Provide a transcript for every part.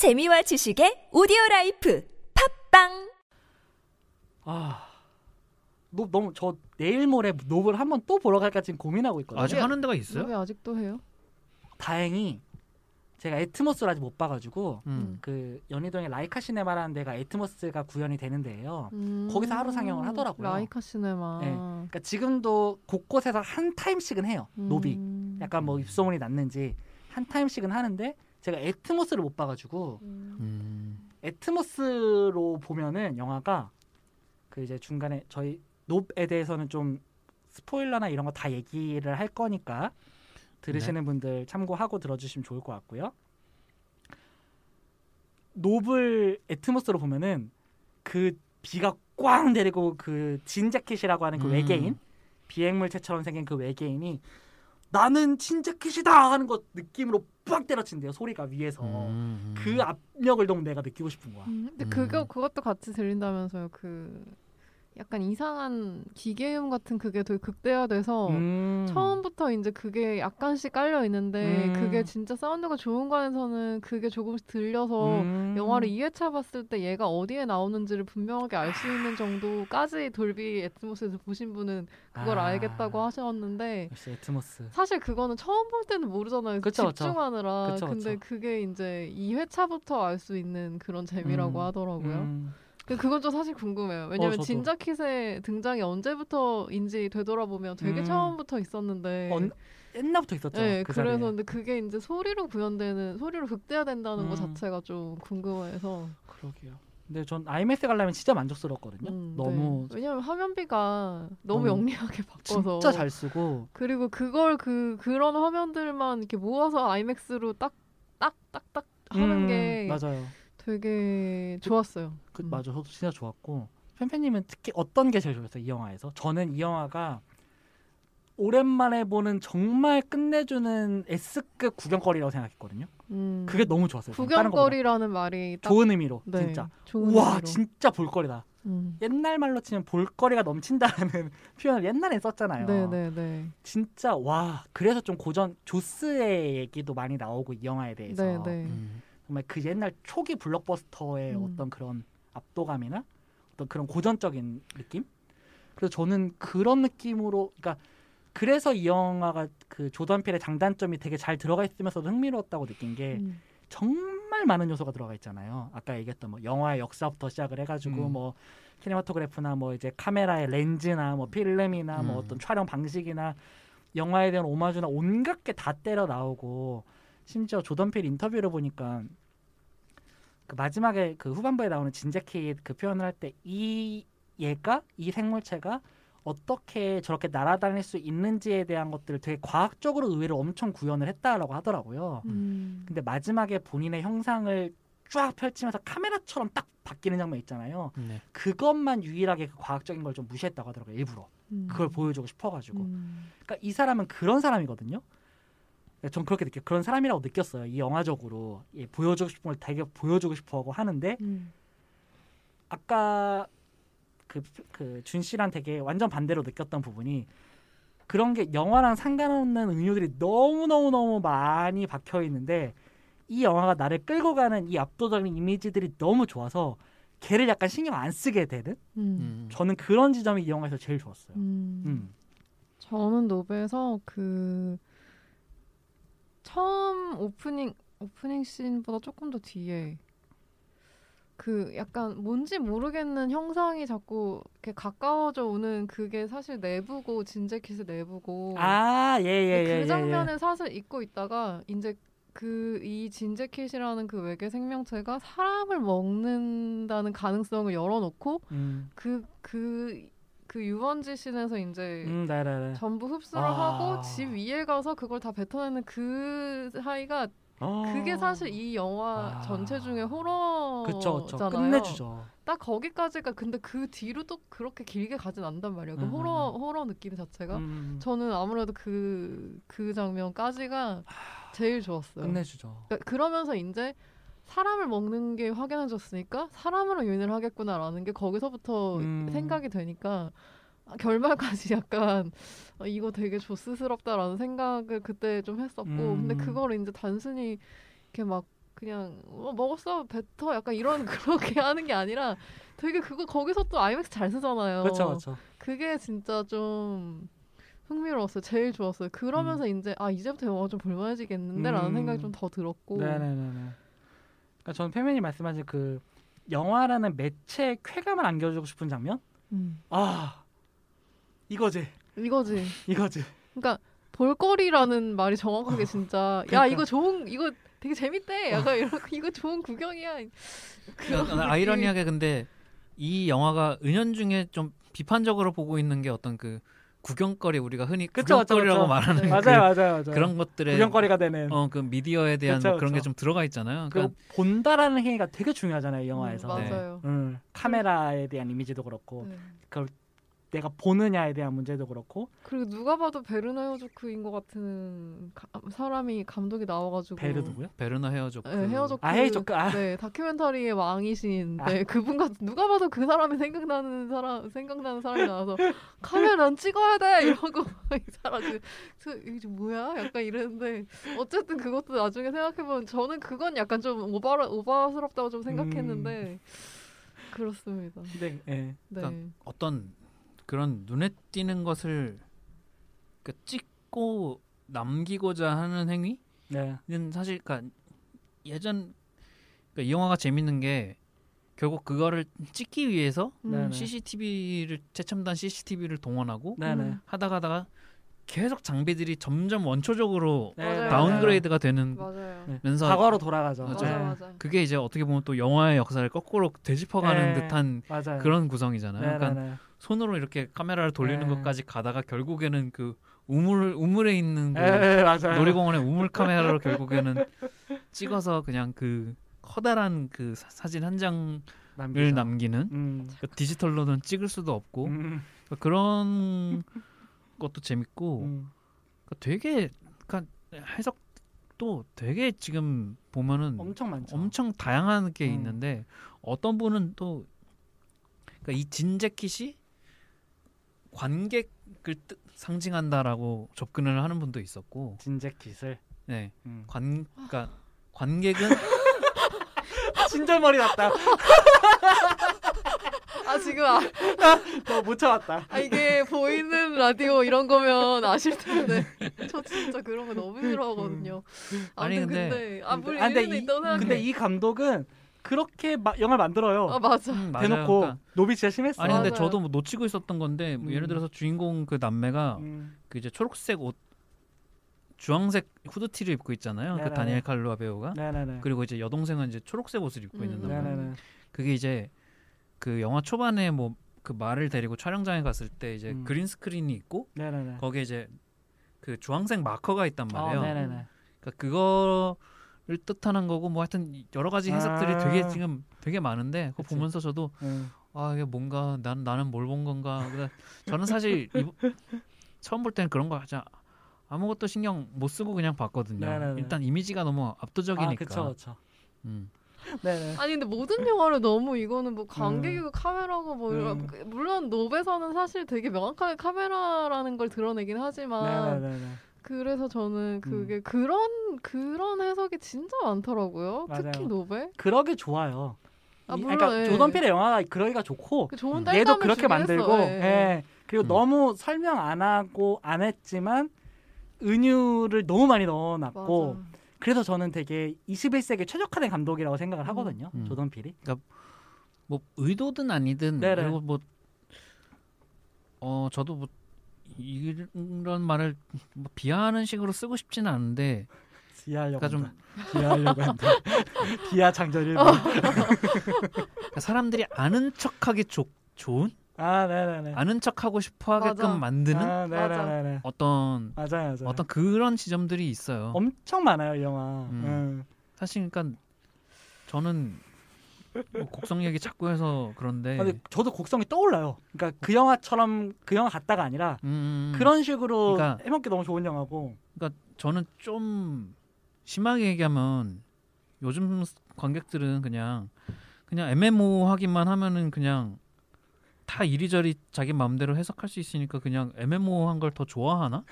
재미와 지식의 오디오 라이프 팟빵 아, 놉, 너무 저 내일 모레 놉을 한번 또 보러 갈까 지금 고민하고 있거든요. 아직 하는 데가 있어요? 왜 아직도 해요? 다행히 제가 Atmos를 아직 못 봐가지고 음. 그 연희동에 라이카 시네마라는 데가 Atmos가 구현이 되는 데예요. 음, 거기서 하루 상영을 하더라고요. 라이카 시네마. 네. 그러니까 지금도 곳곳에서 한 타임씩은 해요. 놉이. 음. 약간 뭐 입소문이 났는지 한 타임씩은 하는데 제가 Atmos를 못 봐가지고 음. 음. Atmos로 보면은 영화가 그 이제 중간에 저희 놉에 대해서는 좀 스포일러나 이런 거 다 얘기를 할 거니까 들으시는 분들 참고하고 들어주시면 좋을 것 같고요. 놉을 Atmos로 보면은 그 비가 꽝 내리고 그 진자켓이라고 하는 그 음. 외계인 비행물체처럼 생긴 그 외계인이 나는 진자켓이다 하는 것 느낌으로 빡 때려친대요 소리가 위에서 음. 그 압력을 너무 내가 느끼고 싶은 거야. 음, 근데 음. 그거 그것도 같이 들린다면서요. 그 약간 이상한 기계음 같은 그게 되게 극대화돼서 음. 처음부터 이제 그게 약간씩 깔려 있는데 음. 그게 진짜 사운드가 좋은 관에서는 그게 조금씩 들려서 음. 영화를 2회차 봤을 때 얘가 어디에 나오는지를 분명하게 알 수 있는 정도까지 돌비 애트모스에서 보신 분은 그걸 아. 알겠다고 하셨는데 역시 Atmos. 사실 그거는 처음 볼 때는 모르잖아요. 그쵸. 집중하느라. 그쵸, 근데 그쵸. 그게 이제 2회차부터 알 수 있는 그런 재미라고 음. 하더라고요. 음. 그 그건 좀 사실 궁금해요. 왜냐면 저도. Jean Jacket의 등장이 언제부터인지 되돌아보면 되게 음. 처음부터 있었는데. 언- 옛날부터 있었죠. 네, 그 그래서. 근데 그게 이제 소리로 구현되는 소리로 극대화된다는 것 음. 자체가 좀 궁금해서 그러게요. 근데 전 IMAX 가려면 진짜 만족스럽거든요. 음, 너무 네. 왜냐면 화면비가 너무 너무 영리하게 바꿔서 진짜 잘 쓰고 그리고 그걸 그 그런 화면들만 이렇게 모아서 아이맥스로 딱 딱 딱딱 하는 음, 게 맞아요. 되게 좋았어요. 그 음. 맞아. 저도 진짜 좋았고 팬팬님은 특히 어떤 게 제일 좋았어요 이 영화에서? 저는 이 영화가 오랜만에 보는 정말 끝내주는 S급 구경거리라고 생각했거든요. 음. 그게 너무 좋았어요. 구경거리라는 말이 딱 좋은 의미로 네, 진짜. 좋은 와 의미로. 진짜 볼거리다. 음. 옛날 말로 치면 볼거리가 넘친다는 표현을 옛날에 썼잖아요. 네네네. 진짜 와 그래서 좀 고전 조스의 얘기도 많이 나오고 이 영화에 대해서 네네. 음. 정말 그 옛날 초기 블록버스터의 음. 어떤 그런 압도감이나 어떤 그런 고전적인 느낌 그래서 저는 그런 느낌으로 그러니까 그래서 이 영화가 그 조던 필의 장단점이 되게 잘 들어가 있으면서도 흥미로웠다고 느낀 게 음. 정말 많은 요소가 들어가 있잖아요. 아까 얘기했던 뭐 영화의 역사부터 시작을 해가지고 음. 뭐 키네마토그래프나 뭐 이제 카메라의 렌즈나 뭐 필름이나 뭐 음. 어떤 촬영 방식이나 영화에 대한 오마주나 온갖 게 다 때려 나오고 심지어 조던 필 인터뷰를 보니까 그 마지막에 그 후반부에 나오는 진재킷 그 표현을 할 때 이 얘가 이 생물체가 어떻게 저렇게 날아다닐 수 있는지에 대한 것들을 되게 과학적으로 의외로 엄청 구현을 했다라고 하더라고요. 음. 근데 마지막에 본인의 형상을 쫙 펼치면서 카메라처럼 딱 바뀌는 장면 있잖아요. 네. 그것만 유일하게 그 과학적인 걸 좀 무시했다고 하더라고요. 일부러 음. 그걸 보여주고 싶어가지고. 음. 그러니까 이 사람은 그런 사람이거든요. 네, 전 그렇게 느껴 그런 사람이라고 느꼈어요. 이 영화적으로 예, 보여주고 싶은 걸 되게 보여주고 싶어하고 하는데 음. 아까 그그준 씨랑 되게 완전 반대로 느꼈던 부분이 그런 게 영화랑 상관없는 은유들이 너무 너무 너무 많이 박혀 있는데 이 영화가 나를 끌고 가는 이 압도적인 이미지들이 너무 좋아서 걔를 약간 신경 안 쓰게 되는 음. 음. 저는 그런 지점이 이 영화에서 제일 좋았어요. 음. 음. 저는 노베에서 그 처음 오프닝 오프닝 씬보다 조금 더 뒤에 그 약간 뭔지 모르겠는 형상이 자꾸 이렇게 가까워져 오는 그게 사실 내부고 진재킷의 내부고 아, 예, 예, 근데 예. 그 예, 장면을 사실 잊고 있다가 이제 그 이 Jean Jacket이라는 그 외계 생명체가 사람을 먹는다는 가능성을 열어놓고 예. 음, 그 그그 유원지 scene에서 이제 음. 전부 흡수를 아. 하고 집 위에 가서 그걸 다 뱉어내는 그 사이가 그게 어. 사실 이 영화 아. 전체 중에 호러잖아요. 끝내주죠. 딱 거기까지가 근데 그 뒤로 또 그렇게 길게 가진 않단 말이에요. 그 음, 호러 호러 느낌 자체가 음, 저는 아무래도 그그 장면까지가 제일 좋았어요. 끝내주죠. 그러니까 그러면서 이제 사람을 먹는 게 확인해졌으니까 사람으로 유인을 하겠구나라는 게 거기서부터 음. 생각이 되니까 결말까지 약간 어, 이거 되게 조스스럽다라는 생각을 그때 좀 했었고 음. 근데 그걸 이제 단순히 이렇게 막 그냥 어, 먹었어 뱉어 약간 이런 그렇게 하는 게 아니라 되게 그거 거기서 또 아이맥스 잘 쓰잖아요. 그렇죠, 그렇죠. 그게 진짜 좀 흥미로웠어요. 제일 좋았어요. 그러면서 이제 아 이제부터 영화 좀 볼만해지겠는데라는 음. 생각이 좀 더 들었고. 네네네네. 그러니까 저는 페미니 말씀하신 그 영화라는 매체에 쾌감을 안겨주고 싶은 장면? 음. 아 이거지, 이거지. 이거지. 그러니까 볼거리라는 말이 정확하게 진짜 야 그러니까. 이거 좋은 이거 되게 재밌대. 약간 이런 이거 좋은 구경이야. 그러니까 아이러니하게 근데 이 영화가 은연중에 좀 비판적으로 보고 있는 게 어떤 그 구경거리 우리가 흔히 그쵸, 그쵸, 구경거리라고 그쵸. 말하는 네. 그 맞아요, 맞아요, 맞아요. 그런 것들의 구경거리가 되는 어 그 미디어에 대한 그쵸, 그런 게 그쵸. 좀 들어가 있잖아요. 그 그러니까 본다라는 행위가 되게 중요하잖아요, 이 영화에서. 음, 맞아요. 음, 카메라에 대한 이미지도 그렇고 네. 내가 보느냐에 대한 문제도 그렇고 그리고 누가 봐도 베르나 헤어조크인 것 같은 가- 사람이 감독이 나와가지고 베르 누구요? 베르나 헤어조크 네, 헤어조크. 아, 헤어조크. 아. 네, 다큐멘터리의 왕이신. 아. 네, 그분 같은 누가 봐도 그 사람이 생각나는 사람 생각나는 사람이 나와서 카메라 찍어야 돼 이러고 이 사람 그 저- 이게 좀 뭐야? 약간 이랬는데 어쨌든 그것도 나중에 생각해 보면 저는 그건 약간 좀 오바 오바스럽다고 좀 생각했는데 그렇습니다. 네, 예. 네. 그러니까 어떤 그런 눈에 띄는 것을 그 찍고 남기고자 하는 행위는 네. 사실 그러니까 예전 그러니까 이 영화가 재밌는 게 결국 그거를 찍기 위해서 음. 네네. CCTV를 최첨단 CCTV를 동원하고 네, 네. 음. 하다가 하다가 계속 장비들이 점점 원초적으로 네, 맞아요. 네, 다운그레이드가 되는 맞아요. 네. 면서 과거로 돌아가죠. 맞아, 네. 맞아 맞아. 그게 이제 어떻게 보면 또 영화의 역사를 거꾸로 되짚어가는 네. 듯한 맞아요. 그런 구성이잖아요. 네, 그러니까 네, 네. 손으로 이렇게 카메라를 돌리는 네. 것까지 가다가 결국에는 그 우물 우물에 있는 그 맞아요. 놀이공원의 우물 카메라로 결국에는 찍어서 그냥 그 커다란 그 사- 사진 한 장을 남기죠. 남기는 음. 그 디지털로는 찍을 수도 없고 음. 그러니까 그런 것도 재밌고 음. 그러니까 되게 그러니까 해석도 되게 지금 보면은 엄청 많죠. 엄청 다양한 게 음. 있는데 어떤 분은 또 그러니까 이 진재킷이 관객을 뜻- 상징한다라고 접근을 하는 분도 있었고 진재킷을. 네. 음. 관 그러니까 관객은 친절머리 났다. 아 지금 아, 너못 참았다. 아, 이게 보이는 라디오 이런 거면 아실 텐데 저 진짜 그런 거 너무 싫어하거든요. 아니, 아무튼 근데- 근데 아 아, 근데 일리는 이- 있다고 생각해. 근데 이 감독은 그렇게 마, 영화를 만들어요. 아 맞아. 음, 맞아요. 대놓고 그러니까 Nope이 진짜 심했어. 아니 근데 맞아요. 저도 뭐 놓치고 있었던 건데 뭐 예를 음. 들어서 주인공 그 남매가 음. 그 이제 초록색 옷 주황색 후드티를 입고 있잖아요. 그 네네네. 다니엘 칼루야 배우가 네네네. 그리고 이제 여동생은 이제 초록색 옷을 입고 음. 말이에요. 네네네. 그게 이제 그 영화 초반에 뭐 그 말을 데리고 촬영장에 갔을 때 이제 음. green screen이 있고 네네네. 거기에 이제 그 주황색 마커가 있단 말이에요. 어. 그러니까 그거를 뜻하는 거고 뭐 하여튼 여러 가지 해석들이 아. 되게 지금 되게 많은데 그거 그치. 보면서 저도 음. 아 이게 뭔가 난 나는 뭘 본 건가. 저는 사실 이, 처음 볼 때는 그런 거 하지 아무것도 신경 못 쓰고 그냥 봤거든요. 네네네. 일단 이미지가 너무 압도적이니까. 아, 그쵸, 그쵸. 음. 네네. 아니 근데 모든 영화를 너무 이거는 뭐 관객이고 카메라고 뭐 이런- 음. 그- 물론 노베서는 사실 되게 명확하게 카메라라는 걸 드러내긴 하지만 네네네. 그래서 저는 그게 그런 그런 해석이 진짜 많더라고요. 맞아요. 특히 노베. 그러게 좋아요. 아, 이- 물론, 그러니까 예. 조던 필의 영화가 그러기가 좋고 그 좋은 음. 얘도 그렇게 만들고 했어. 예. 예. 그리고 음. 너무 설명 안 하고 안 했지만 은유를 너무 많이 넣어놨고 맞아. 그래서 저는 되게 21세기 최적화된 감독이라고 생각을 하거든요. 음. 조던 필이. 뭐 의도든 아니든 네네. 그리고 뭐 어 저도 뭐 이런 말을 뭐 비하하는 식으로 쓰고 싶지는 않은데 비하하려고 그러니까 좀- 한다. 비하하려고 한다. 비하 장전 일부. 그러니까 사람들이 아는 척하기 좋 좋은 아, 네네네. 아는 척 하고 싶어 하게끔 맞아. 만드는 아. 네네네. 어떤 맞아요, 맞아요. 어떤 그런 지점들이 있어요. 엄청 많아요, 이 영화. 음. 음. 사실 그러니까 저는 뭐 곡성 얘기 자꾸 해서 그런데 근데 저도 곡성이 떠올라요. 그러니까 그 영화처럼 그 영화 같다가 아니라 음, 그런 식으로 그러니까- 해먹기 너무 좋은 영화고. 저는 좀 심하게 얘기하면 요즘 관객들은 그냥 그냥 애매모호하기만 하면은 그냥 다 이리저리 자기 마음대로 해석할 수 있으니까 그냥 애매모호한 걸 더 좋아하나?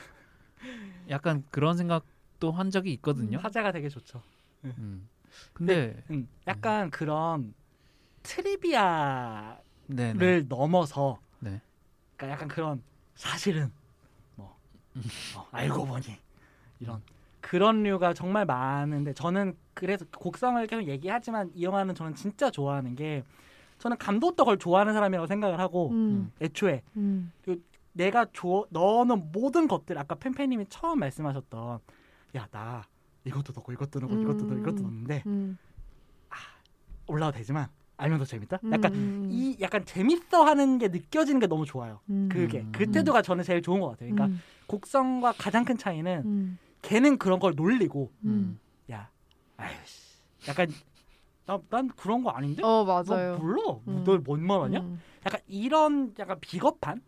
약간 그런 생각도 한 적이 있거든요. 화제가 되게 좋죠. 음. 근데 음, 약간 그런 트리비아를 네, 네. 넘어서 네. 그러니까 약간 그런 사실은 뭐 어, 알고 보니 이런 그런 류가 정말 많은데 저는 그래서 곡성을 계속 얘기하지만 이 영화는 저는 진짜 좋아하는 게 저는 감독도 그걸 좋아하는 사람이라고 생각을 하고 음. 애초에 음. 내가 줘 너는 모든 것들 아까 팬팬님이 처음 말씀하셨던 야 나 이것도 넣고 이것도 넣고 이것도 넣고 이것도 음. 넣는데 음. 올라도 되지만 알면 더 재밌다. 약간 음. 이 약간 재밌어하는 게 느껴지는 게 너무 좋아요. 음. 그게 음. 그 태도가 저는 제일 좋은 것 같아요. 그러니까 음. 곡성과 가장 큰 차이는 음. 걔는 그런 걸 놀리고 음. 야 아유씨 약간 나, 난 그런 거 아닌데 어너 맞아요. 몰라 음. 너뭔 말하냐 음. 약간 이런 약간 비겁한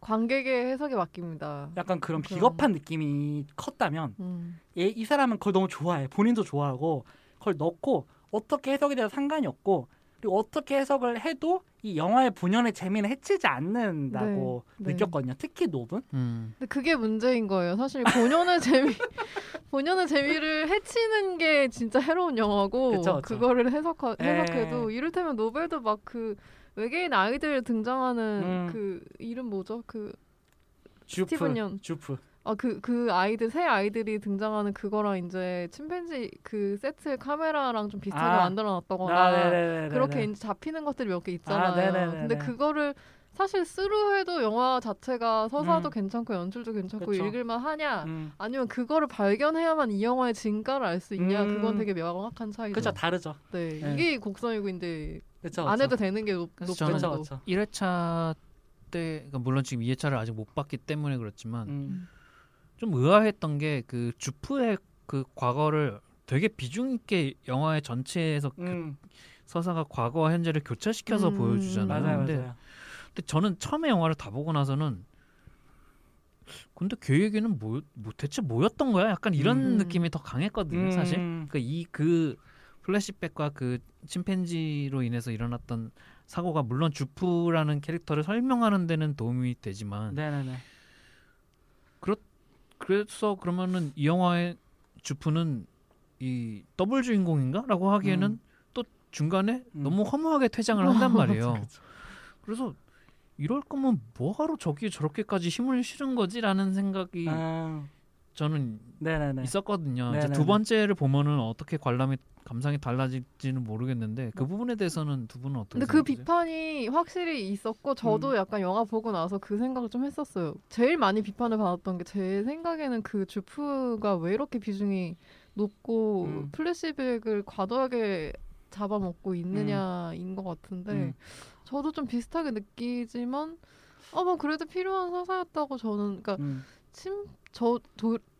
관객의 해석에 맡깁니다. 약간 그런. 비겁한 느낌이 컸다면 음. 얘, 이 사람은 그걸 너무 좋아해 본인도 좋아하고 그걸 넣고 어떻게 해석이 돼도 상관이 없고 그리고 어떻게 해석을 해도 이 영화의 본연의 재미는 해치지 않는다고 네, 네. 느꼈거든요 특히 노분 음. 근데 그게 문제인 거예요. 사실 본연의 재미, 본연의 재미를 해치는 게 진짜 해로운 영화고 그쵸, 그쵸. 거를 해석하, 예. 해석해도 이를테면 노벨도 막 그 외계인 아이들 등장하는 음. 그 이름 뭐죠? 그 주프 스티븐 연. 주프 아 그 그 아이들 새 아이들이 등장하는 그거랑 이제 침팬지 그 세트 카메라랑 좀 비슷하게 아. 만들어 놨다거나 아, 네네네네네. 그렇게 이제 잡히는 것들이 몇 개 있잖아요. 아. 근데 그거를 사실 스루해도 영화 자체가 서사도 음. 괜찮고 연출도 괜찮고 그쵸. 읽을만 하냐 음. 아니면 그거를 발견해야만 이 영화의 진가를 알 수 있냐 음. 그건 되게 명확한 차이죠. 그쵸 다르죠 네. 네. 이게 곡성이고 인데 그쵸 안 해도 되는 게 높, 그래서 높죠. 저는 그쵸 그쵸 1회차 때 그러니까 물론 지금 2회차를 아직 못 봤기 때문에 그렇지만 음. 좀 의아했던 게 그 주프의 그 과거를 되게 비중 있게 영화의 전체에서 그 음. 서사가 과거와 현재를 교차시켜서 음, 보여주잖아요. 맞아요 근데, 맞아요 근데 저는 처음에 영화를 다 보고 나서는 근데 걔 얘기는 뭐, 뭐 대체 뭐였던 거야? 약간 이런 음. 느낌이 더 강했거든요, 사실. 음. 그러니까 이그 플래시백과 그 침팬지로 인해서 일어났던 사고가 물론 주프라는 캐릭터를 설명하는 데는 도움이 되지만 네네네 그 래서 그러면은 이 영화의 주프는 이 더블 주인공인가라고 하기에는 음. 또 중간에 음. 너무 허무하게 퇴장을 한단 말이에요. 그래서 이럴 거면 뭐하러 저기에 저렇게까지 힘을 실은 거지라는 생각이 아, 저는 네네네 있었거든요. 이제 네네네. 두 번째를 보면은 어떻게 관람이 감상이 달라질지는 모르겠는데 그 부분에 대해서는 두 분은 어떻게 근데 그 생각하세요? 비판이 확실히 있었고 저도 음. 약간 영화 보고 나서 그 생각을 좀 했었어요. 제일 많이 비판을 받았던 게 제 생각에는 그 주프가 왜 이렇게 비중이 높고 음. 플래시백을 과도하게 잡아먹고 있느냐인 것 같은데 음. 저도 좀 비슷하게 느끼지만 어뭐 그래도 필요한 서사였다고 저는 그러니까 음. 침저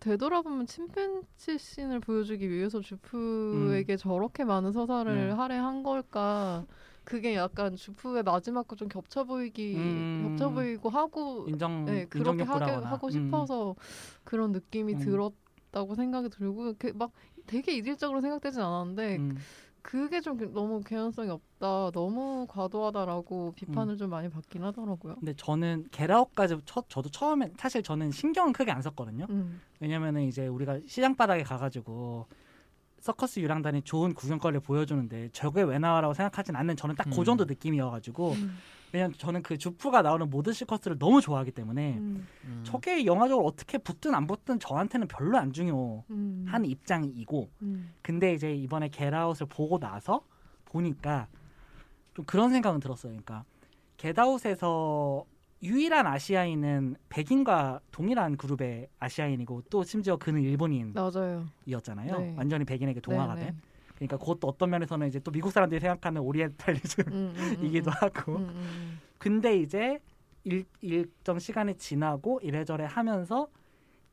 되돌아보면 침팬지 씬을 보여주기 위해서 주프에게 저렇게 많은 서사를 음. 할애한 걸까 그게 약간 주프의 마지막과 좀 겹쳐 보이기 음. 겹쳐 보이고 하고 인정 네, 그렇게 하게. 하고 음. 싶어서 그런 느낌이 음. 들었다고 생각이 들고 그 막 되게 이질적으로 생각되진 않았는데 음. 그게 좀 너무 개연성이 없다 너무 과도하다라고 비판을 좀 많이 받긴 하더라고요. 근데 저는 게라웃까지 첫 저도 처음에 사실 저는 신경은 크게 안 썼거든요. 음. 왜냐면은 이제 우리가 시장 바닥에 가가지고 서커스 유랑단이 좋은 구경거리를 보여주는데 저게 왜 나와라고 생각하진 않는 저는 딱그 음. 정도 느낌이어가지고 음. 왜냐면 저는 그 주프가 나오는 모든 시커스를 너무 좋아하기 때문에 음. 음. 저게 영화적으로 어떻게 붙든 안 붙든 저한테는 별로 안 중요한 음. 입장이고 음. 근데 이제 이번에 겟아웃을 보고 나서 보니까 좀 그런 생각은 들었어요. 그러니까 겟아웃에서 유일한 아시아인은 백인과 동일한 그룹의 아시아인이고 또 심지어 그는 일본인이었잖아요. 네. 완전히 백인에게 동화가 네, 된. 네. 그러니까 그것도 어떤 면에서는 이제 또 미국 사람들이 생각하는 오리엔탈리즘이기도 음, 음, 음, 음. 하고. 음, 음, 근데 이제 일, 일정 시간이 지나고 이래저래 하면서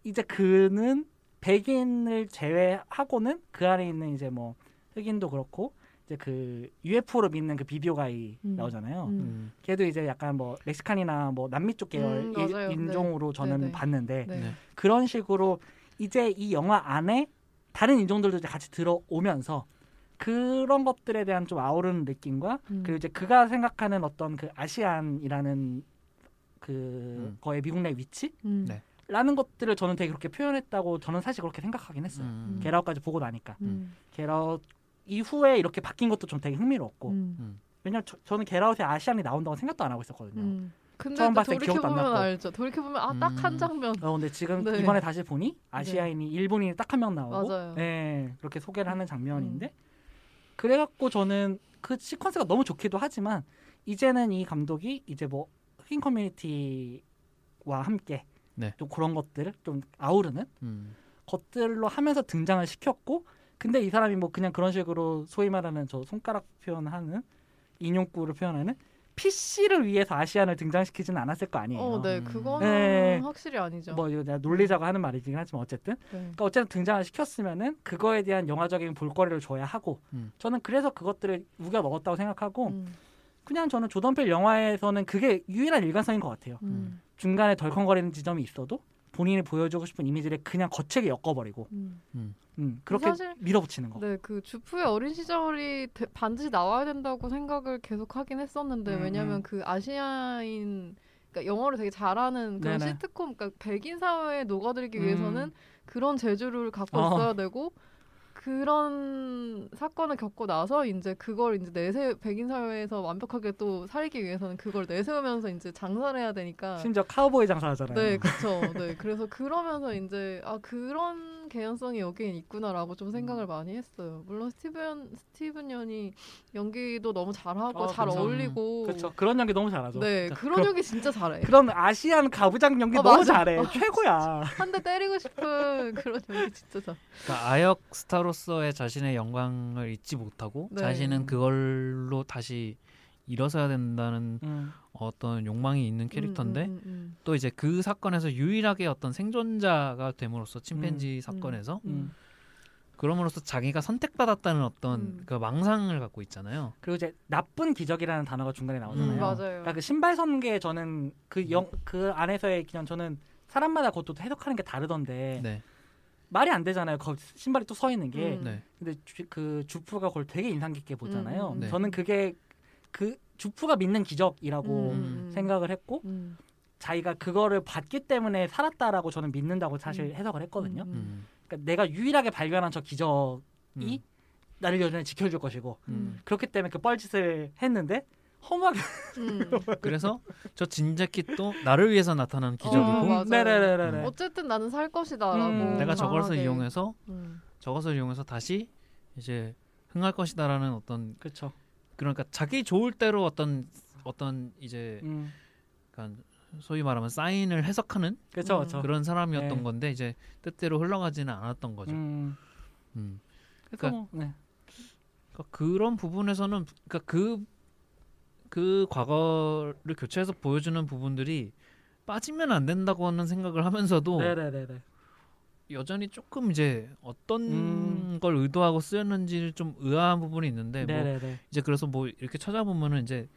이제 그는 백인을 제외하고는 그 안에 있는 이제 뭐 흑인도 그렇고 이제 그 UFO로 믿는 그 비디오 가이 음. 나오잖아요. 음. 음. 걔도 이제 약간 뭐 멕시칸이나 뭐 남미 쪽 계열 음. 인- 인종으로 저는 네, 네. 봤는데 네. 네. 그런 식으로 이제 이 영화 안에 다른 인종들도 이제 같이 들어오면서 그런 것들에 대한 좀 아우르는 느낌과 음. 그리고 이제 그가 생각하는 어떤 그 아시안이라는 그 음. 거의 미국 내 위치를 음. 네. 라는 것들을 저는 되게 그렇게 표현했다고 저는 사실 그렇게 생각하긴 했어요. 음. 게라웃까지 보고 나니까 음. 게라웃 이후에 이렇게 바뀐 것도 좀 되게 흥미로웠고 음. 왜냐면 저, 저는 게라웃에 아시안이 나온다고 생각도 안 하고 있었거든요. 음. 근데 처음 또 봤을 때 기억도 안 났고. 알죠. 돌이켜 보면 아 딱 한 음. 장면. 어 근데 지금 네. 이번에 다시 보니 아시아인이 일본인이 딱 한 명 나오고 맞아요. 네, 그렇게 소개를 하는 장면인데 음. 그래갖고 저는 그 시퀀스가 너무 좋기도 하지만 이제는 이 감독이 이제 뭐 흑인 커뮤니티와 함께 네. 좀 그런 것들을 좀 아우르는 음. 것들로 하면서 등장을 시켰고 근데 이 사람이 뭐 그냥 그런 식으로 소위 말하는 저 손가락 표현하는 인용구를 표현하는 PC를 위해서 아시안을 등장시키지는 않았을 거 아니에요. 어, 네, 음. 그거는 네. 확실히 아니죠. 뭐 이거 내가 놀리자고 하는 말이긴 하지만 어쨌든 네. 그러니까 어쨌든 등장을 시켰으면은 그거에 대한 영화적인 볼거리를 줘야 하고 음. 저는 그래서 그것들을 우겨 넣었다고 생각하고 음, 그냥 저는 조던필 영화에서는 그게 유일한 일관성인 것 같아요. 음, 중간에 덜컹거리는 지점이 있어도 본인이 보여주고 싶은 이미지를 그냥 거칠게 엮어버리고 음. 음, 그렇게 사실- 밀어붙이는 거. 네, 그 주프의 어린 시절이 대- 반드시 나와야 된다고 생각을 계속 하긴 했었는데 음, 왜냐면 음. 그 아시아인 그러니까 영어를 되게 잘하는 그런 네네. 시트콤 그러니까 백인 사회에 녹아들기 음. 위해서는 그런 재주를 갖고 어. 있어야 되고 그런 사건을 겪고 나서 이제 그걸 이제 내세 백인 사회에서 완벽하게 또 살기 위해서는 그걸 내세우면서 이제 장사를 해야 되니까 심지어 카우보이 장사하잖아요. 네, 그렇죠. 네, 그래서 그러면서 이제 아 그런 개연성이 여기에 있구나라고 좀 음. 생각을 많이 했어요. 물론 스티븐 스티븐 연이 연기도 너무 잘하고 아, 잘 그렇죠. 어울리고 그렇죠. 그런 연기 너무 잘하죠. 네, 진짜. 그런 연기 진짜 잘해. 그런 아시안 가부장 연기 어, 너무 맞아. 잘해. 최고야. 한 대 때리고 싶은 그런 연기 진짜 잘. 그러니까 아역 스타로서의 자신의 영광을 잊지 못하고 네. 자신은 그걸로 다시 일어서야 된다는 음. 어떤 욕망이 있는 캐릭터인데 음, 음, 음, 또 이제 그 사건에서 유일하게 어떤 생존자가 됨으로써 침팬지 음. 사건에서 음. 그럼으로써 자기가 선택받았다는 어떤 음. 그 망상을 갖고 있잖아요. 그리고 이제 나쁜 기적이라는 단어가 중간에 나오잖아요. 음, 맞아요. 그러니까 그 신발 선계 저는 그영그 안에서의 그냥 저는 사람마다 그것도 해석하는 게 다르던데 네, 말이 안 되잖아요. 거 신발이 또 서 있는 게. 음. 네, 근데 주, 그 주프가 그걸 되게 인상 깊게 보잖아요. 음, 음, 네. 저는 그게 그 주프가 믿는 기적이라고 음, 생각을 했고 음, 자기가 그거를 받기 때문에 살았다라고 저는 믿는다고 사실 음. 해석을 했거든요. 음, 음, 그러니까 내가 유일하게 발견한 저 기적이 음, 나를 여전히 지켜줄 것이고 음. 그렇기 때문에 그 뻘짓을 했는데 허무하게 음. 그래서 저 진재킷도 나를 위해서 나타난 기적이고 어. 네네네네. 어쨌든 나는 살 것이다라고. 음. 내가 저것을. 이용해서 음. 저것을 이용해서 다시 이제 흥할 것이다라는 어떤 그렇죠. 그러니까 자기 좋을 대로 어떤 어떤 이제 음. 그러니까 소위 말하면 사인을 해석하는 그렇죠. 음. 그런 사람이었던 네. 건데 이제 뜻대로 흘러가지는 않았던 거죠. 음. 음. 그러니까- 뭐, 네. 그러니까 그런 부분에서는 그러니까 그, 그 과거를 교체해서 보여주는 부분들이 빠지면 안 된다고 하는 생각을 하면서도 네네네네. 여전히 조금 이제 어떤 음. 걸 의도하고 쓰였는지를 좀 의아한 부분이 있는데 뭐 네네네. 이제 그래서 뭐 이렇게 찾아보면은 이제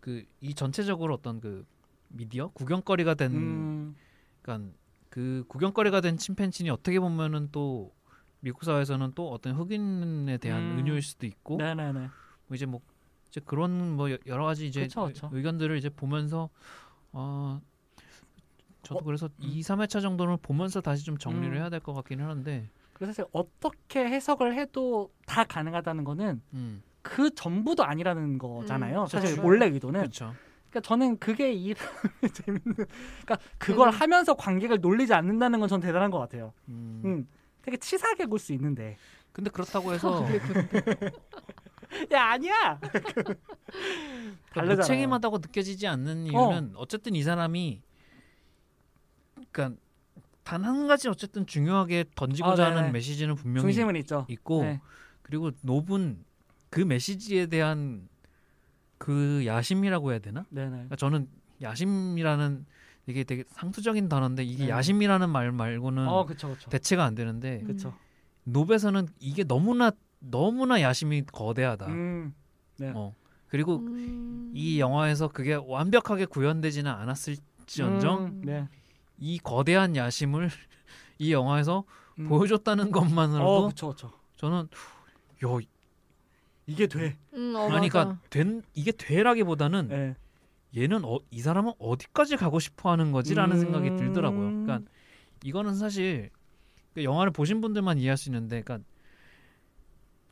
그 이 전체적으로 어떤 그 미디어 구경거리가 된 음. 그러니까 그 구경거리가 된 침팬지니 어떻게 보면은 또 미국 사회에서는 또 어떤 흑인에 대한 음. 은유일 수도 있고 네네네. 뭐 이제 뭐 이제 그런 뭐 여- 여러 가지 이제 그쵸, 그쵸. 의- 의견들을 이제 보면서 어 저도 어, 그래서 음. 2, 3회차 정도는 보면서 다시 좀 정리를 음. 해야 될 것 같긴 하는데 그래서 사실 어떻게 해석을 해도 다 가능하다는 거는 음그 전부도 아니라는 거잖아요. 음, 사실. 원래 의도는. 그렇죠 그러니까 저는 그게 이 재밌는. 그러니까 그걸 음. 하면서 관객을 놀리지 않는다는 건 전 대단한 것 같아요. 음. 음. 되게 치사하게 볼 수 있는데. 근데 그렇다고 해서 야 아니야. 그러니까 다르잖아요. 무책임하다고 느껴지지 않는 이유는 어. 쨌든이 사람이 그러니까 단 한 가지 어쨌든 중요하게 던지고자 아, 네네. 하는 메시지는 분명히 중심은 있죠. 있고 네. 그리고 노분 그 메시지에 대한 그 야심이라고 해야 되나? 네네. 그러니까 저는 야심이라는 이게 되게 상투적인 단어인데 이게 네. 야심이라는 말 말고는 어 그쵸 그쵸. 대체가 안 되는데 그쵸. 노베에서는 이게 너무나 너무나 야심이 거대하다. 음. 네. 어. 그리고 음. 이 영화에서 그게 완벽하게 구현되지는 않았을지언정 음, 네. 이 거대한 야심을 이 영화에서 음. 보여줬다는 것만으로도 어 그쵸 그쵸. 저는 야 이게 돼. 음, 어, 아니 맞아. 그러니까 된 이게 되라기보다는 네. 얘는 어, 이 사람은 어디까지 가고 싶어 하는 거지라는 음. 생각이 들더라고요. 그러니까 이거는 사실 그 영화를 보신 분들만 이해할 수 있는데, 그러니까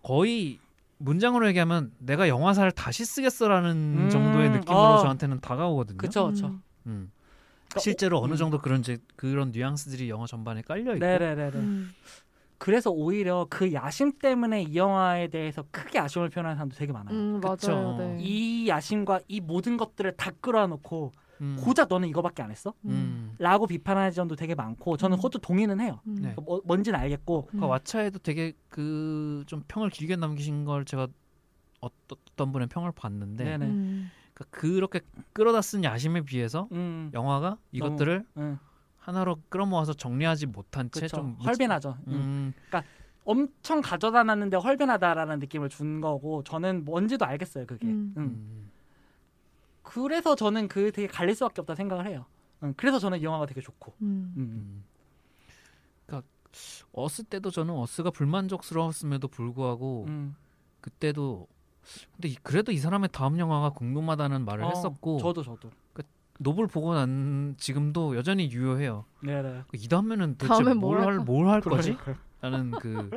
거의 문장으로 얘기하면 내가 영화사를 다시 쓰겠어라는 음, 정도의 느낌으로 어. 저한테는 다가오거든요. 그쵸 그쵸. 음. 음. 그러니까 실제로 오- 어느 음. 정도 그런 이제 그런 뉘앙스들이 영화 전반에 깔려 있고. 네네네네. 음. 그래서 오히려 그 야심 때문에 이 영화에 대해서 크게 아쉬움을 표현하는 사람도 되게 많아요. 음. 맞아요. 네. 이 야심과 이 모든 것들을 다 끌어놓고 음. 고작 너는 이거밖에 안 했어? 음. 라고 비판하는 지점도 되게 많고 저는 음. 그것도 동의는 해요. 음. 네. 뭐, 뭔지는 알겠고 그 왓챠에도 되게 그 좀 평을 길게 남기신 걸 제가 어떤 분의 평을 봤는데 네네. 음. 그러니까 그렇게 끌어다 쓴 야심에 비해서 음, 영화가 이것들을 응, 하나로 끌어모아서 정리하지 못한 채. 좀 헐빈하죠. 음. 음, 엄청 가져다 놨는데 헐빈하다라는 느낌을 준 거고 저는 뭔지도 알겠어요 그게. 음. 음. 음. 그래서 저는 그 되게 갈릴 수밖에 없다 생각을 해요. 응, 그래서 저는 이 영화가 되게 좋고. 음. 음. 음. 그러니까 어스 때도 저는 어스가 불만족스러웠음에도 불구하고 음. 그때도 근데 이- 그래도 이 사람의 다음 영화가 궁금하다는 말을 어, 했었고 저도 저도. 노블 보고 난 지금도 여전히 유효해요. 네네. 이 다음에는 도대체 다음엔 뭘뭘할 할까? 뭘할 거지? 라는 그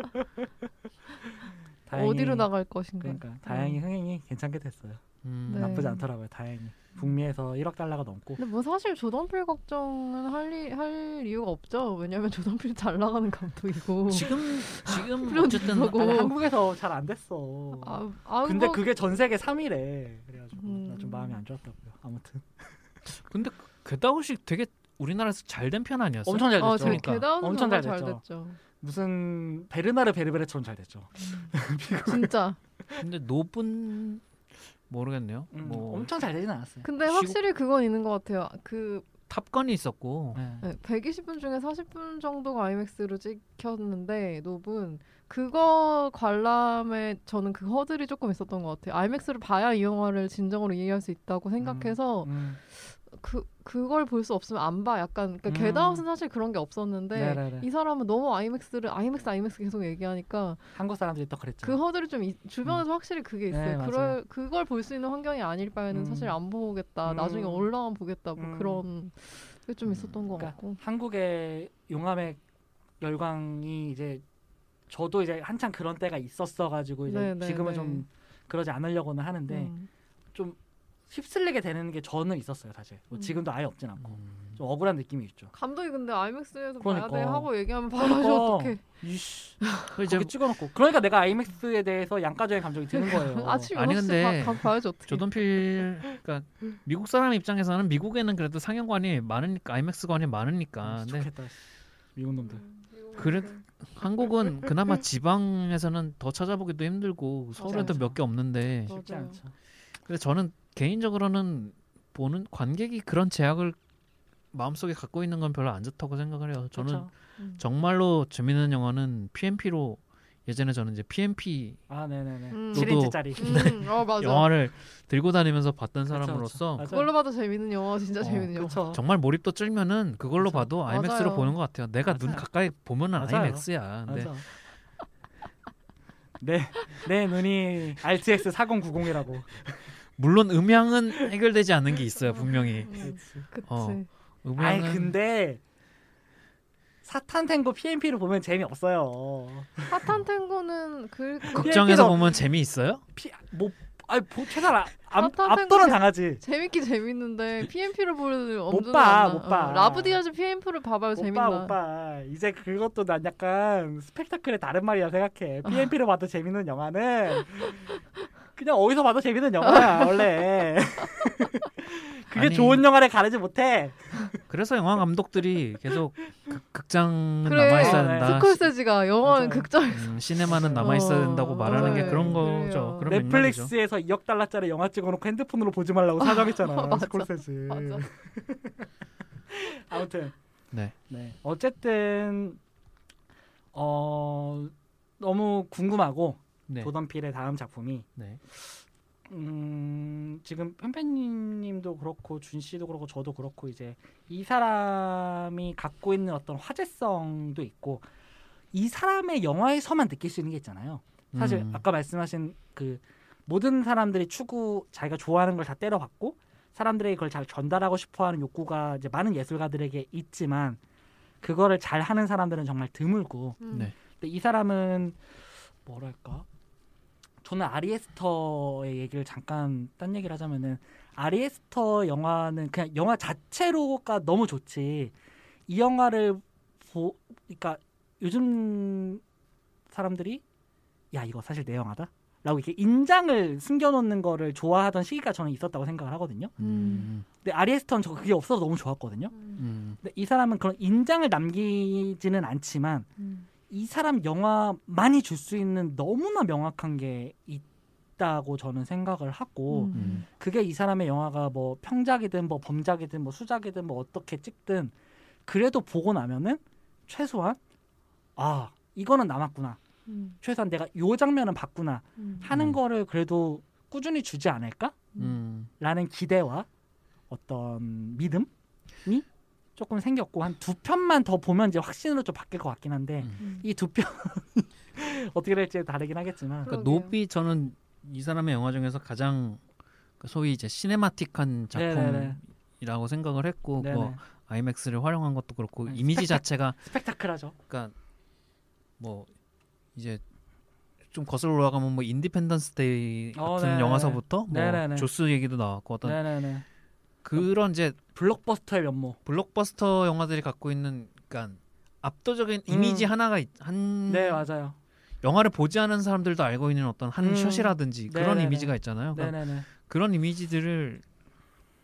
다행히, 어디로 나갈 것인가. 그러니까 다행히 흥행이 괜찮게 됐어요. 음, 네. 나쁘지 않더라고요. 다행히. 북미에서 1억 달러가 넘고. 근데 뭐 사실 조던필 걱정은 할, 이, 할 이유가 없죠. 왜냐면 조던필 잘 나가는 감독이고. 지금 지금. 어쨌든 뭐. 아니, 한국에서 잘 안 됐어. 아, 아, 근데 뭐, 그게 전 세계 3위래. 그래가지고 음. 나좀 마음이 안 좋았다고요. 아무튼 근데 게다웃이 되게 우리나라에서 잘 된 편 아니었어요? 엄청 잘 됐죠. 어, 제 그러니까. 계단은 엄청 잘 잘 됐죠. 됐죠. 무슨 베르나르 베르베르처럼 잘 됐죠. 진짜. 근데 Nope은 모르겠네요. 음, 뭐 엄청 잘 되진 않았어요. 근데 쉬고- 확실히 그건 있는 것 같아요. 그 Top Gun이 있었고 네. 네, 120분 중에 40분 정도가 IMAX로 찍혔는데 Nope은 그거 관람에 저는 그 허들이 조금 있었던 것 같아요. IMAX를 봐야 이 영화를 진정으로 이해할 수 있다고 생각해서 음. 그 그걸 볼 수 없으면 안 봐. 약간 그러니까 음. Get Out은 사실 그런 게 없었는데 네네네. 이 사람은 너무 IMAX를 IMAX IMAX 계속 얘기하니까 한국 사람들이 또 그랬죠. 그 허들이 좀 이- 주변에서 확실히 그게 있어요. 네. 그럴 그걸 볼 수 있는 환경이 아닐 바에는 음. 사실 안 보겠다. 음. 나중에 올라가면 보겠다. 뭐 음. 그런 게 좀 있었던 것 그러니까 같고. 한국의 용암의 열광이 이제 저도 이제 한창 그런 때가 있었어 가지고 이제 네, 네, 지금은 네. 좀 그러지 않으려고는 하는데 음. 좀 휩쓸리게 되는 게 저는 있었어요 사실. 뭐 음. 지금도 아예 없진 않고 음. 좀 억울한 느낌이 있죠. 감독이 근데 아이맥스에서 그러니까. 봐야 돼 하고 얘기하면 봐야지 그러니까. 어떡해. 이씨, 그 거기 찍어놓고. 그러니까 내가 아이맥스에 대해서 양가적인 감정이 드는 거예요. 아침 아니, 6시 근데 가, 가, 봐야지 어떡해. 조던필 그러니까 미국 사람 입장에서는 미국에는 그래도 상영관이 많으니까 아이맥스관이 많으니까 아, 근데 좋겠다. 씨. 미국 놈들. 그래 한국은 그나마 지방에서는 더 찾아보기도 힘들고 서울에도. 몇 개 없는데. 쉽지 않죠. 그래서 저는 개인적으로는 보는 관객이 그런 제약을 마음속에 갖고 있는 건 별로 안 좋다고 생각을 해요. 저는. 음. 정말로 재밌는 영화는 PMP로 예전에 저는 이제 PMP 아, 네네네. 음. 7인치짜리. 음, 어 맞아. 영화를 들고 다니면서 봤던 그쵸, 사람으로서 그쵸. 그걸로 봐도 재밌는 영화 진짜 어, 재밌는 영화. 정말 몰입도 찔면은 그걸로 그쵸. 봐도 아이맥스로 맞아요. 보는 것 같아요. 내가 눈 맞아요. 가까이 보면은 맞아요. 아이맥스야. 근데 맞아. 내, 내 눈이 RTX 4090이라고. 물론 음향은 해결되지 않는 게 있어요 분명히. 음, 그치. 어. 음향은 근데 사탄 탱고 PMP를 보면 재미 없어요. 핫한 탱고는 그, 그 극장에서 보면 재미 있어요? 피, 뭐 아니 보, 아- 앞, 사탄 앞도는 탱고 당하지. 재밌긴 재밌는데 PMP를 보는 엄두는 봐, 안 나. 못 봐. 어, 라브디아즈 PMP를 봐봐요 재밌나. 오빠 오빠 이제 그것도 난 약간 스펙타클의 다른 말이라 생각해. PMP를 봐도 재밌는 영화는 그냥 어디서 봐도 재밌는 영화야 원래. 그게 아니. 좋은 영화를 가르지 못해. 그래서 영화 감독들이 계속 극, 극장은 그래. 남아 있어야 네. 된다. 스콜세지가 영화는 맞아요. 극장 음, 시네마는 남아 있어야 된다고 어, 말하는 게 네, 그런. 거죠. 그런. 넷플릭스에서 2억 달러짜리 영화 찍어놓고 핸드폰으로 보지 말라고 사정했잖아. 맞아. 스콜세지. 맞아. 아무튼 네. 네. 어쨌든 어 너무 궁금하고 네. 조던필의 다음 작품이 네. 음, 지금 편편님도 그렇고 준 씨도 그렇고 저도 그렇고 이제 이 사람이 갖고 있는 어떤 화제성도 있고 이 사람의 영화에서만 느낄 수 있는 게 있잖아요. 사실 음. 아까 말씀하신 그 모든 사람들이 추구 자기가 좋아하는 걸 다 때려받고 사람들에게 그걸 잘 전달하고 싶어하는 욕구가 이제 많은 예술가들에게 있지만 그거를 잘 하는 사람들은 정말 드물고 음. 네. 근데 이 사람은 뭐랄까 저는 아리에스터의 얘기를 잠깐 딴 얘기를 하자면은 아리에스터 영화는 그냥 영화 자체로가 너무 좋지 이 영화를 보 그러니까 요즘 사람들이 야 이거 사실 내 영화다 라고 이렇게 인장을 숨겨놓는 거를 좋아하던 시기가 저는 있었다고 생각을 하거든요 음. 근데 아리에스터는 저 그게 없어서 너무 좋았거든요 음. 음. 근데 이 사람은 그런 인장을 남기지는 않지만 음. 이 사람 영화만이 줄 수 있는 너무나 명확한 게 있다고 저는 생각을 하고 음. 음. 그게 이 사람의 영화가 뭐 평작이든 뭐 범작이든 뭐 수작이든 뭐 어떻게 찍든 그래도 보고 나면은 최소한 아 이거는 남았구나 음. 최소한 내가 요 장면은 봤구나 음. 하는 음. 거를 그래도 꾸준히 주지 않을까 음. 라는 기대와 어떤 믿음이 조금 생겼고 한 두 편만 더 보면 이제 확신으로 좀 바뀔 것 같긴 한데 음. 음. 이두 편 어떻게 될지 다르긴 하겠지만 그러니까. Nope이 저는 이 사람의 영화 중에서 가장 그 소위 이제 cinematic한. 작품이라고 생각을 했고 네네. 뭐 IMAX를 활용한 것도 그렇고 네, 이미지 스펙타- 자체가 스펙타클하죠. 그러니까 뭐 이제 좀 거슬러 올라가면 뭐 Independence Day 어, 같은 네네. 영화서부터 뭐. Jaws 얘기도 나왔고 어떤 네네네. 그런 이제 블록버스터의 면모. 블록버스터 영화들이 갖고 있는 그러니까 압도적인 이미지 음. 하나가 있- 한 네 맞아요. 영화를 보지 않은 사람들도 알고 있는 어떤 한 음. 샷이라든지 그런 네네네. 이미지가 있잖아요. 그러니까 네네네. 그런 이미지들을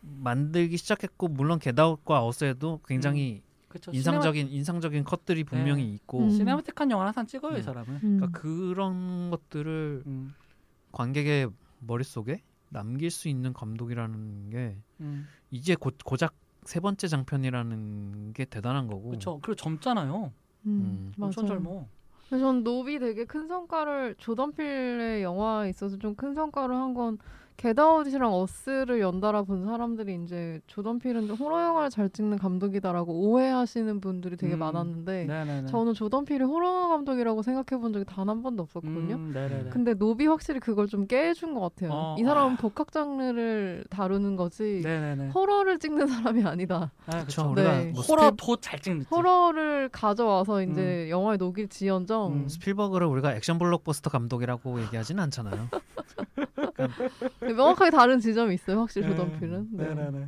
만들기 시작했고 물론 Get Out과 Us에도 굉장히 그렇죠. 인상적인 인상적인 컷들이 분명히 네. 있고 음. cinematic한 영화 항상 찍어요 이 음. 사람은. 음. 그러니까 그런 것들을 음. 관객의 머릿속에 남길 수 있는 감독이라는 게 음. 이제 고, 고작 세 번째 장편이라는 게 대단한 거고 그렇죠. 그리고 젊잖아요. 음. 음. 엄청. 젊어. 근데 전 Nope이 되게 큰 성과를 조던필의 영화에 있어서 좀 큰 성과를 한건 Get Out이랑 Us를 연달아 본 사람들이 이제 조던필은 좀 호러 영화를 잘 찍는 감독이다라고 오해하시는 분들이 되게 음. 많았는데 네네네. 저는 조던필이 호러 감독이라고 생각해 본 적이 단 한 번도 없었거든요. 음. 근데 Nope이 확실히 그걸 좀 깨준 것 같아요. 어, 이 사람은 아. 복합 장르를 다루는 거지 네네네. 호러를 찍는 사람이 아니다. 아, 그렇죠. 우리가 네. 뭐 호러 도잘 찍는. 호러를 가져와서 이제 영화에 녹일지언정 음. 스필버그를 우리가 액션 블록버스터 감독이라고 얘기하지는 않잖아요. 네, 명확하게 다른 지점이 있어요. 확실히 네. 조던필은. 네. 네네네.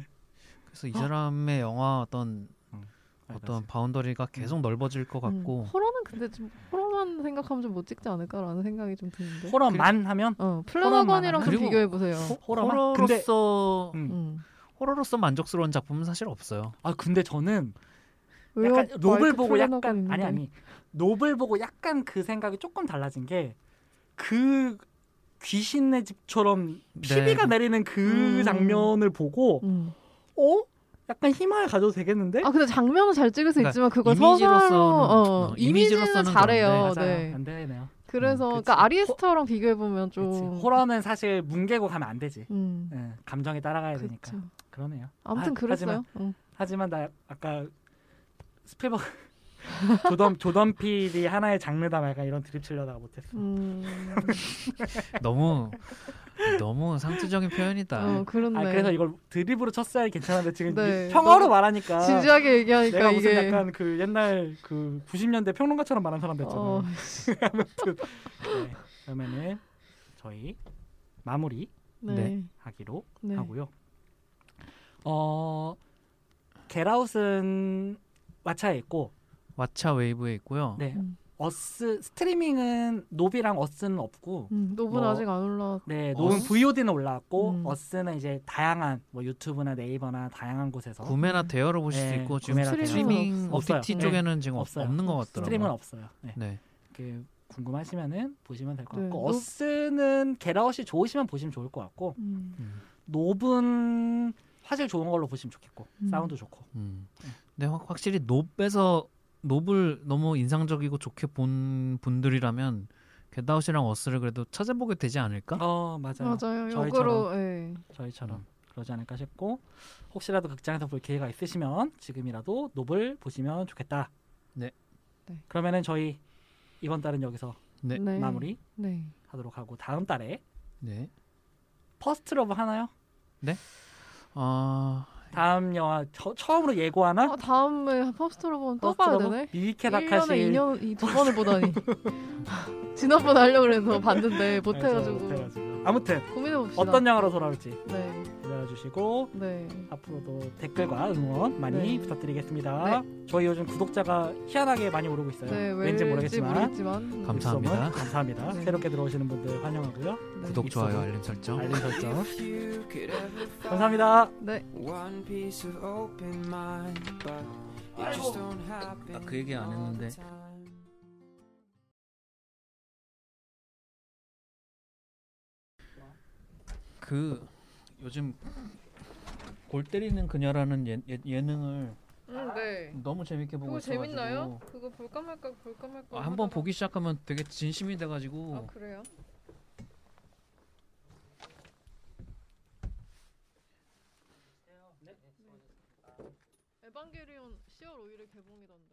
그래서 이 사람의 영화 어떤 음. 어떤 boundary가 계속 넓어질 것 음, 같고 호러는 근데 좀 호러만 생각하면 좀 못 찍지 않을까라는 생각이 좀 드는데. 호러만 하면 어 플래너건이랑 좀 비교해 보세요. 호러만. 근데 호러로서 음. 음. 호러로서 만족스러운 작품은 사실 없어요. 아 근데 저는 왜요? 약간 노블 보고 약간 있는데. 아니 아니 노블 보고 약간 그 생각이 조금 달라진 게 그 귀신의 집처럼 피비가 네. 내리는 그 음. 장면을 보고 음. 어 약간 희망을 가져도 되겠는데 아 근데 장면은 잘 찍을 수 그러니까 있지만 그걸 이미지로서는- 어, 어, 이미지로서는 잘해요. 맞아요 네. 안 되네요 그래서 음. 그러니까 아리에스터랑 비교해 보면 좀 그치. 호러는 사실 뭉개고 가면 안 되지 음. 예, 감정에 따라가야 되니까 그쵸. 그러네요 아무튼 아, 그랬어요. 응. 하지만 나 아까 스필버그 조던 조던필이 하나의 장르다 말까 이런 드립 치려다가 못했어 음. 너무 너무 상투적인 표현이다. 어, 그렇네. 아 그래서 이걸 드립으로 쳤어야 괜찮은데 지금 네. 평어로 말하니까 진지하게 얘기하니까 내가 무슨 이게 약간 그 옛날 그 90년대 평론가처럼 말한 사람 됐잖아. 어, 아무튼 네, 그러면은 저희 마무리 네. 네. 하기로 네. 하고요. 어 Get Out은 왓챠에 있고 왓챠 웨이브에 있고요. 네 음. Us 스트리밍은 Nope이랑 Us는 없고 음, Nope은 뭐, 아직 안 올라. 네 Us? VOD는 올라왔고 음. Us는 이제 다양한 뭐 유튜브나 네이버나 다양한 곳에서 구매나 대여로 보실 수 네, 있고 지금. 스트리밍 없어요. OTT 네. 쪽에는 지금 없- 없어요. 없는 것. 같더라고요. 스트리밍은 없어요. 네. 네. 그 궁금하시면은 보시면 될것 네, 같고 No- Us는 Get Out이 좋으시면 보시면 좋을 것 같고 음. 음. Nope은 화질 좋은 걸로 보시면 좋겠고 음. 사운드 좋고 음. 근데 확- 확실히 Nope에서 Nope을 너무 인상적이고 좋게 본 분들이라면 Get Out이랑 Us를 그래도 찾아보게 되지 않을까? 어 맞아요 맞아요. 저희처럼. 역으로 예. 저희처럼 그러지 않을까 싶고 혹시라도 극장에서 볼 기회가 있으시면 지금이라도 Nope을 보시면 좋겠다 네. 네. 그러면은 저희 이번 달은 여기서 네. 마무리 네. 하도록 하고 다음 달에 네. First Love 하나요? 어, 다음 영화 처, 처음으로 예고하나? 아, 다음에 포스터로 보면 또 봐야 되네. 1년에 다카시 2년 이두 번을 보다니. 지난번에 하려고 그래서 봤는데 못 알죠, 해가지고 못해가지고. 아무튼 고민해 봅시다. 어떤 영화로 돌아올지 네, 기다려주시고 네. 앞으로도 댓글과 응원 많이 네. 부탁드리겠습니다. 저희 요즘 구독자가 희한하게 많이 오르고 있어요. 네, 왠지 모르겠지만 모르겠지만. 감사합니다. 입소문 감사합니다. 네. 새롭게 들어오시는 분들 환영하고요. 네. 구독, 좋아요, 알림 설정. 알림 설정 감사합니다. 네. Happen. 아, 그 얘기 안 했는데. 그 요즘 골 때리는 그녀라는 예, 예, 예 능을 음, 네. 너무 재밌게 보고 그거 있어가지고 재밌나요? 그거 볼까 말까 볼까 말까. 아, 한번 하다가- 보기 시작하면 되게 진심이 돼가지고 아 그래요? 에반게리온 10월 5일에 개봉이던데.